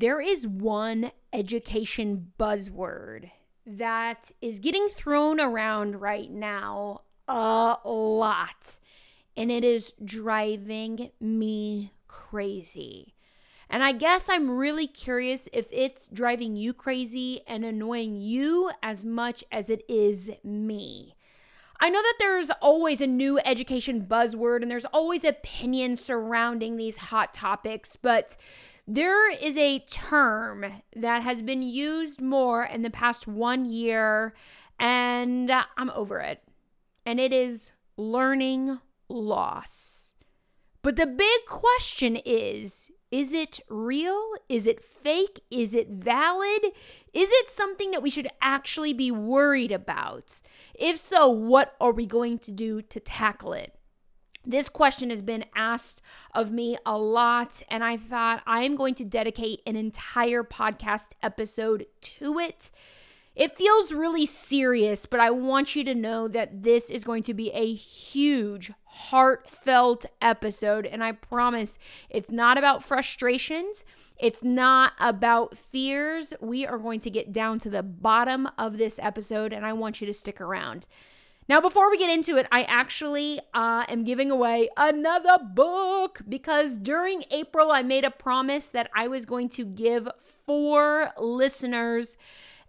there is one education buzzword that is getting thrown around right now a lot, and it is driving me crazy. And I guess I'm really curious if it's driving you crazy and annoying you as much as it is me. I know that there's always a new education buzzword and there's always opinions surrounding these hot topics, but there is a term that has been used more in the past one year, and I'm over it. And it is learning loss. But the big question is is it real? Is it fake? Is it valid? Is it something that we should actually be worried about? If so, what are we going to do to tackle it? This question has been asked of me a lot, and I thought I am going to dedicate an entire podcast episode to it. It feels really serious, but I want you to know that this is going to be a huge, heartfelt episode. And I promise it's not about frustrations, it's not about fears. We are going to get down to the bottom of this episode, and I want you to stick around. Now, before we get into it, I actually uh, am giving away another book because during April, I made a promise that I was going to give four listeners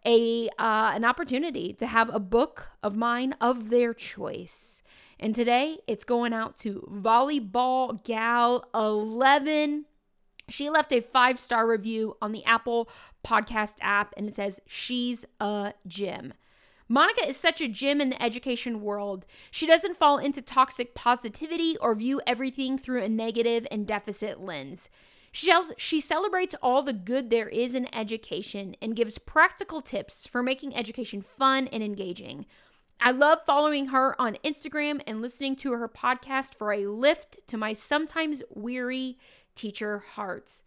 a uh, an opportunity to have a book of mine of their choice. And today, it's going out to Volleyball Gal 11. She left a five star review on the Apple Podcast app, and it says she's a gem. Monica is such a gem in the education world. She doesn't fall into toxic positivity or view everything through a negative and deficit lens. She, celebrates all the good there is in education and gives practical tips for making education fun and engaging. I love following her on Instagram and listening to her podcast for a lift to my sometimes weary teacher hearts.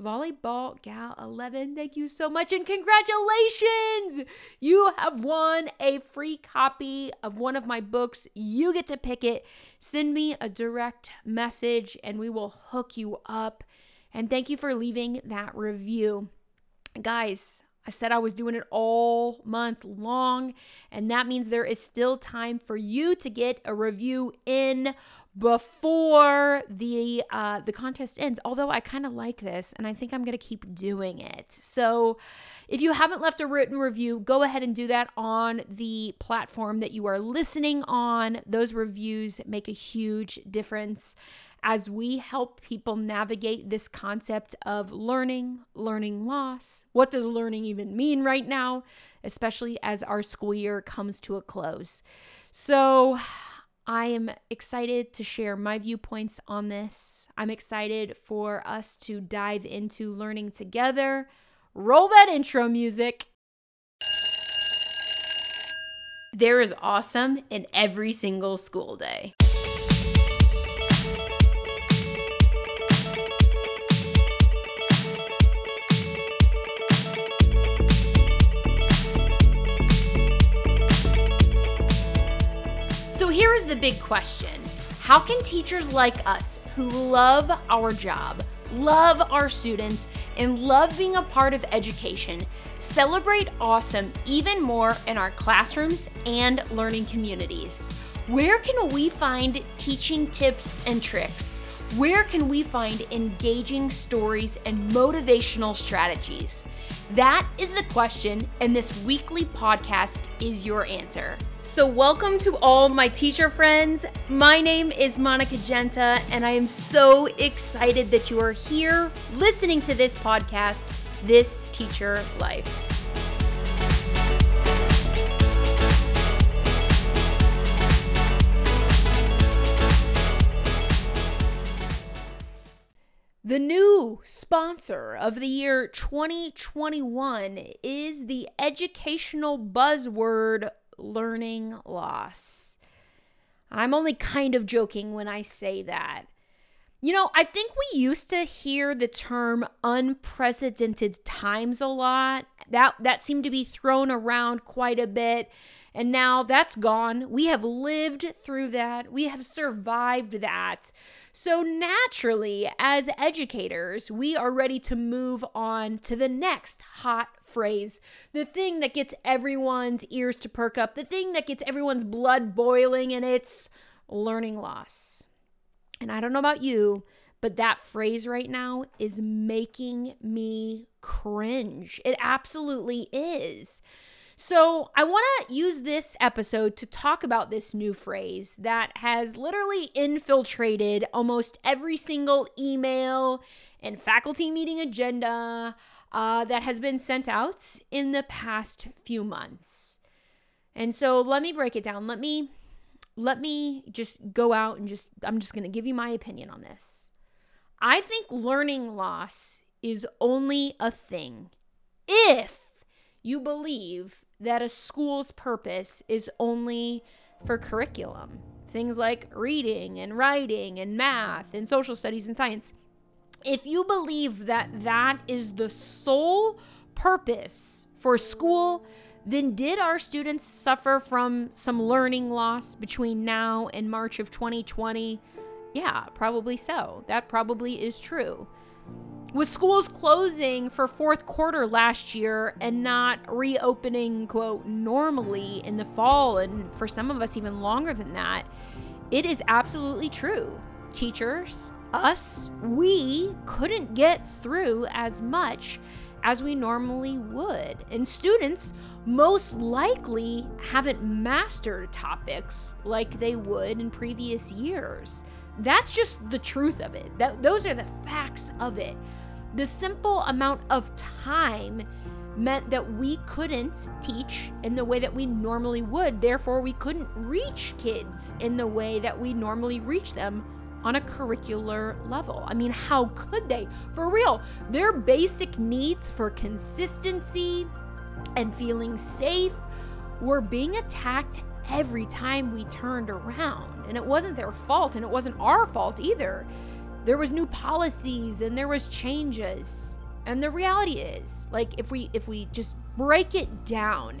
Volleyball Gal 11, thank you so much and congratulations! You have won a free copy of one of my books. You get to pick it. Send me a direct message and we will hook you up. And thank you for leaving that review. Guys, I said I was doing it all month long, and that means there is still time for you to get a review in before the uh, the contest ends. Although I kind of like this, and I think I'm gonna keep doing it. So, if you haven't left a written review, go ahead and do that on the platform that you are listening on. Those reviews make a huge difference as we help people navigate this concept of learning, learning loss. What does learning even mean right now, especially as our school year comes to a close? So, I am excited to share my viewpoints on this. I'm excited for us to dive into learning together. Roll that intro music. There is awesome in every single school day. The big question How can teachers like us, who love our job, love our students, and love being a part of education, celebrate awesome even more in our classrooms and learning communities? Where can we find teaching tips and tricks? Where can we find engaging stories and motivational strategies? That is the question, and this weekly podcast is your answer. So, welcome to all my teacher friends. My name is Monica Genta, and I am so excited that you are here listening to this podcast, This Teacher Life. Sponsor of the year 2021 is the educational buzzword learning loss. I'm only kind of joking when I say that. You know, I think we used to hear the term unprecedented times a lot, That that seemed to be thrown around quite a bit. And now that's gone. We have lived through that. We have survived that. So, naturally, as educators, we are ready to move on to the next hot phrase, the thing that gets everyone's ears to perk up, the thing that gets everyone's blood boiling, and it's learning loss. And I don't know about you, but that phrase right now is making me cringe. It absolutely is. So, I want to use this episode to talk about this new phrase that has literally infiltrated almost every single email and faculty meeting agenda uh, that has been sent out in the past few months. And so, let me break it down. Let me let me just go out and just I'm just going to give you my opinion on this. I think learning loss is only a thing if you believe that a school's purpose is only for curriculum. Things like reading and writing and math and social studies and science. If you believe that that is the sole purpose for school, then did our students suffer from some learning loss between now and March of 2020? Yeah, probably so. That probably is true. With schools closing for fourth quarter last year and not reopening, quote, normally in the fall, and for some of us even longer than that, it is absolutely true. Teachers, us, we couldn't get through as much as we normally would. And students most likely haven't mastered topics like they would in previous years. That's just the truth of it. That those are the facts of it. The simple amount of time meant that we couldn't teach in the way that we normally would. Therefore, we couldn't reach kids in the way that we normally reach them on a curricular level. I mean, how could they? For real, their basic needs for consistency and feeling safe were being attacked every time we turned around. And it wasn't their fault, and it wasn't our fault either. There was new policies and there was changes. And the reality is like if we if we just break it down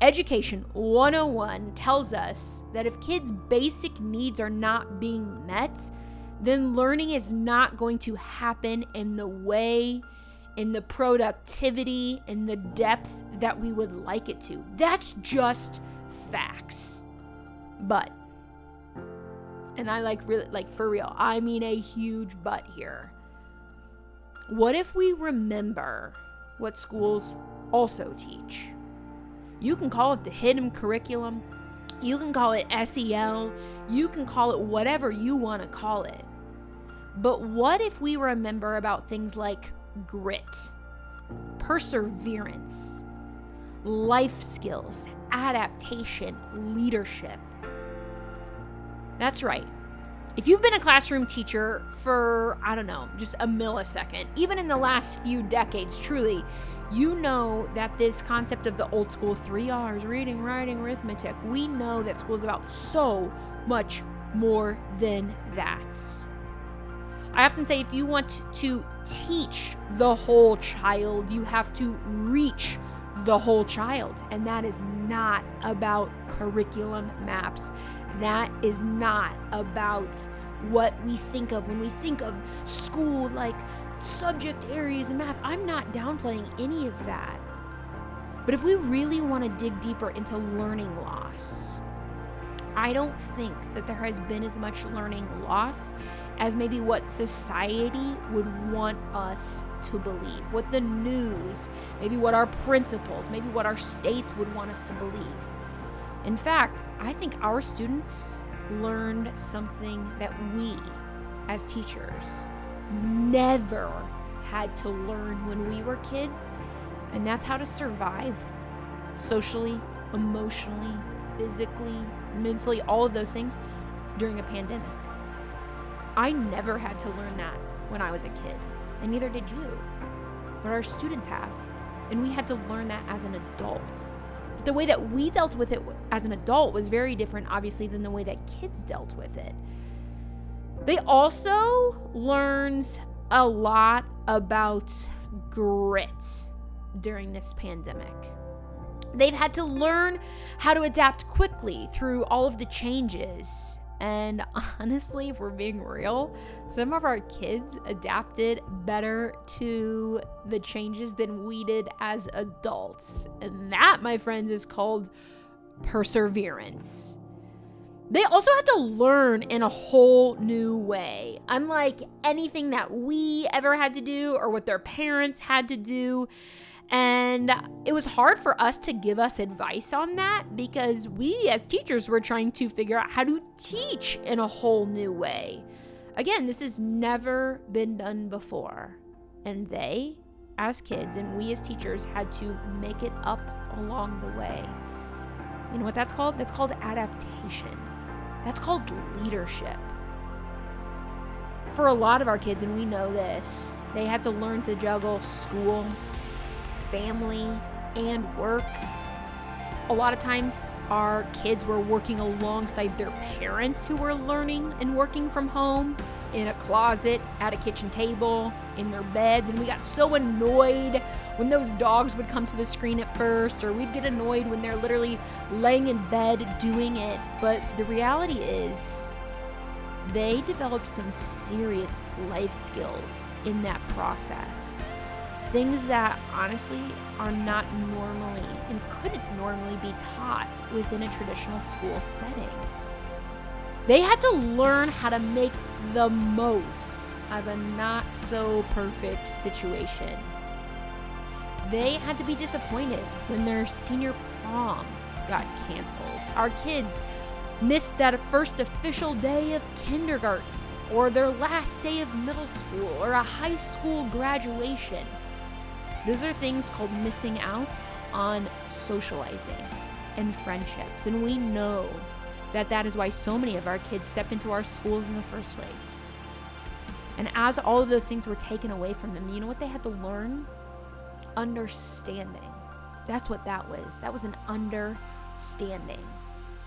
education 101 tells us that if kids basic needs are not being met then learning is not going to happen in the way in the productivity in the depth that we would like it to. That's just facts but and I like really like for real. I mean a huge but here. What if we remember what schools also teach? You can call it the hidden curriculum. You can call it SEL. You can call it whatever you want to call it. But what if we remember about things like grit, perseverance, life skills, adaptation, leadership? That's right. If you've been a classroom teacher for, I don't know, just a millisecond, even in the last few decades, truly, you know that this concept of the old school three R's reading, writing, arithmetic we know that school is about so much more than that. I often say if you want to teach the whole child, you have to reach the whole child. And that is not about curriculum maps that is not about what we think of when we think of school, like subject areas and math. I'm not downplaying any of that. But if we really want to dig deeper into learning loss, I don't think that there has been as much learning loss as maybe what society would want us to believe, what the news, maybe what our principals, maybe what our states would want us to believe. In fact, I think our students learned something that we, as teachers, never had to learn when we were kids, and that's how to survive socially, emotionally, physically, mentally, all of those things during a pandemic. I never had to learn that when I was a kid, and neither did you. But our students have, and we had to learn that as an adult. But the way that we dealt with it as an adult was very different, obviously, than the way that kids dealt with it. They also learned a lot about grit. during this pandemic. They've had to learn how to adapt quickly through all of the changes. And honestly, if we're being real, some of our kids adapted better to the changes than we did as adults. And that, my friends, is called perseverance. They also had to learn in a whole new way. Unlike anything that we ever had to do or what their parents had to do. And it was hard for us to give us advice on that because we, as teachers, were trying to figure out how to teach in a whole new way. Again, this has never been done before. And they, as kids, and we as teachers, had to make it up along the way. You know what that's called? That's called adaptation. That's called leadership. For a lot of our kids, and we know this, they had to learn to juggle school, family, and work. A lot of times, our kids were working alongside their parents who were learning and working from home in a closet, at a kitchen table, in their beds. And we got so annoyed when those dogs would come to the screen at first, or we'd get annoyed when they're literally laying in bed doing it. But the reality is, they developed some serious life skills in that process. Things that honestly are not normally and couldn't normally be taught within a traditional school setting. They had to learn how to make the most of a not so perfect situation. They had to be disappointed when their senior prom got canceled. Our kids missed that first official day of kindergarten, or their last day of middle school, or a high school graduation. Those are things called missing out on socializing and friendships. And we know that that is why so many of our kids step into our schools in the first place. And as all of those things were taken away from them, you know what they had to learn? Understanding. That's what that was. That was an understanding.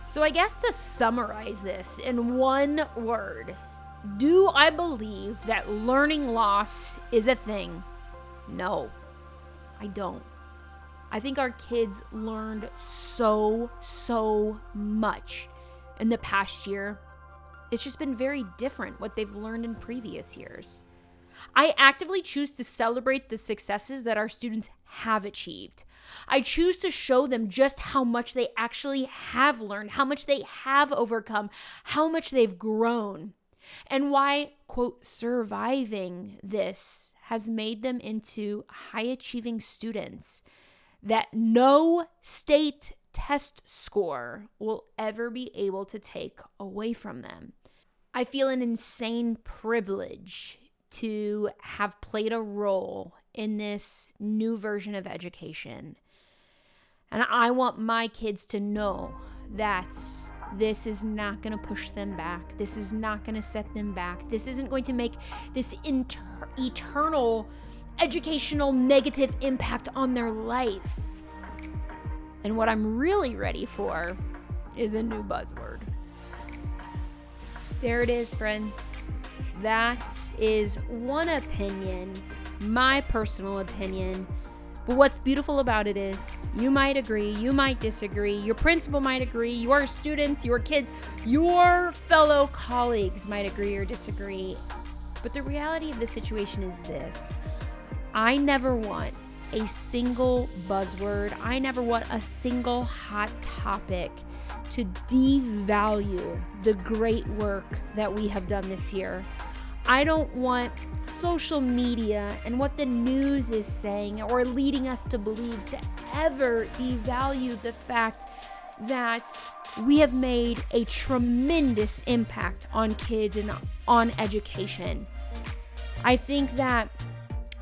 So, I guess to summarize this in one word, do I believe that learning loss is a thing? No, I don't. I think our kids learned so, so much in the past year. It's just been very different what they've learned in previous years. I actively choose to celebrate the successes that our students have achieved. I choose to show them just how much they actually have learned, how much they have overcome, how much they've grown, and why, quote, surviving this has made them into high achieving students that no state test score will ever be able to take away from them. I feel an insane privilege to have played a role in this new version of education. And I want my kids to know that this is not going to push them back. This is not going to set them back. This isn't going to make this inter- eternal educational negative impact on their life. And what I'm really ready for is a new buzzword. There it is, friends. That is one opinion, my personal opinion. But what's beautiful about it is you might agree, you might disagree, your principal might agree, your students, your kids, your fellow colleagues might agree or disagree. But the reality of the situation is this I never want a single buzzword. I never want a single hot topic to devalue the great work that we have done this year. I don't want social media and what the news is saying or leading us to believe to ever devalue the fact that we have made a tremendous impact on kids and on education. I think that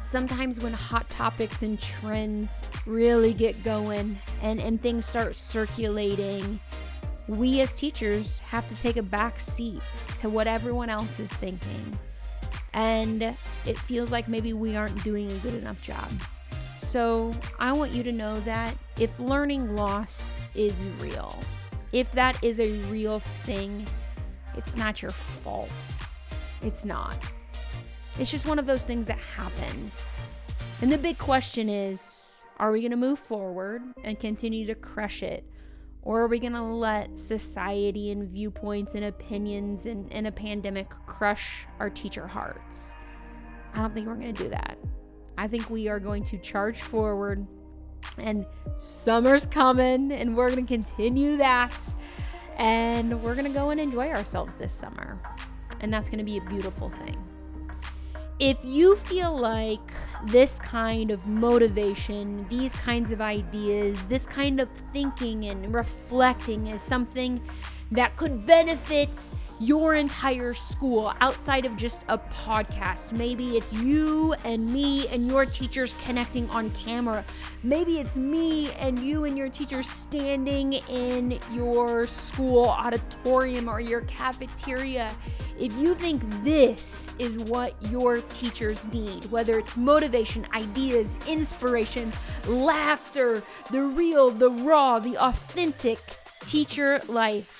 sometimes when hot topics and trends really get going and, and things start circulating, we as teachers have to take a back seat to what everyone else is thinking. And it feels like maybe we aren't doing a good enough job. So I want you to know that if learning loss is real, if that is a real thing, it's not your fault. It's not. It's just one of those things that happens. And the big question is Are we going to move forward and continue to crush it? Or are we going to let society and viewpoints and opinions and, and a pandemic crush our teacher hearts? I don't think we're going to do that. I think we are going to charge forward, and summer's coming, and we're going to continue that. And we're going to go and enjoy ourselves this summer. And that's going to be a beautiful thing. If you feel like this kind of motivation, these kinds of ideas, this kind of thinking and reflecting is something that could benefit your entire school outside of just a podcast. Maybe it's you and me and your teachers connecting on camera. Maybe it's me and you and your teachers standing in your school auditorium or your cafeteria. If you think this is what your teachers need, whether it's motivation, ideas, inspiration, laughter, the real, the raw, the authentic teacher life,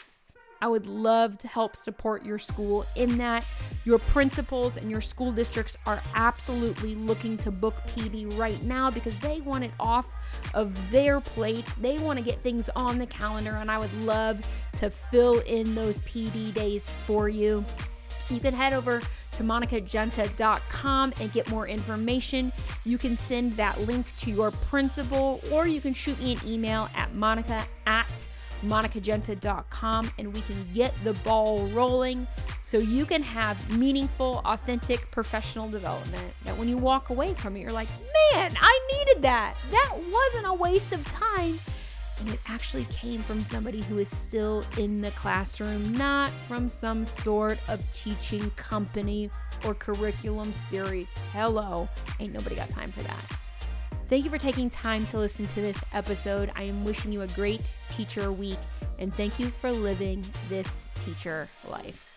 I would love to help support your school in that. Your principals and your school districts are absolutely looking to book PD right now because they want it off of their plates. They want to get things on the calendar, and I would love to fill in those PD days for you. You can head over to monicagenta.com and get more information. You can send that link to your principal, or you can shoot me an email at monica at monicagenta.com and we can get the ball rolling so you can have meaningful, authentic professional development. That when you walk away from it, you're like, man, I needed that. That wasn't a waste of time. And it actually came from somebody who is still in the classroom, not from some sort of teaching company or curriculum series. Hello, ain't nobody got time for that. Thank you for taking time to listen to this episode. I am wishing you a great teacher week and thank you for living this teacher life.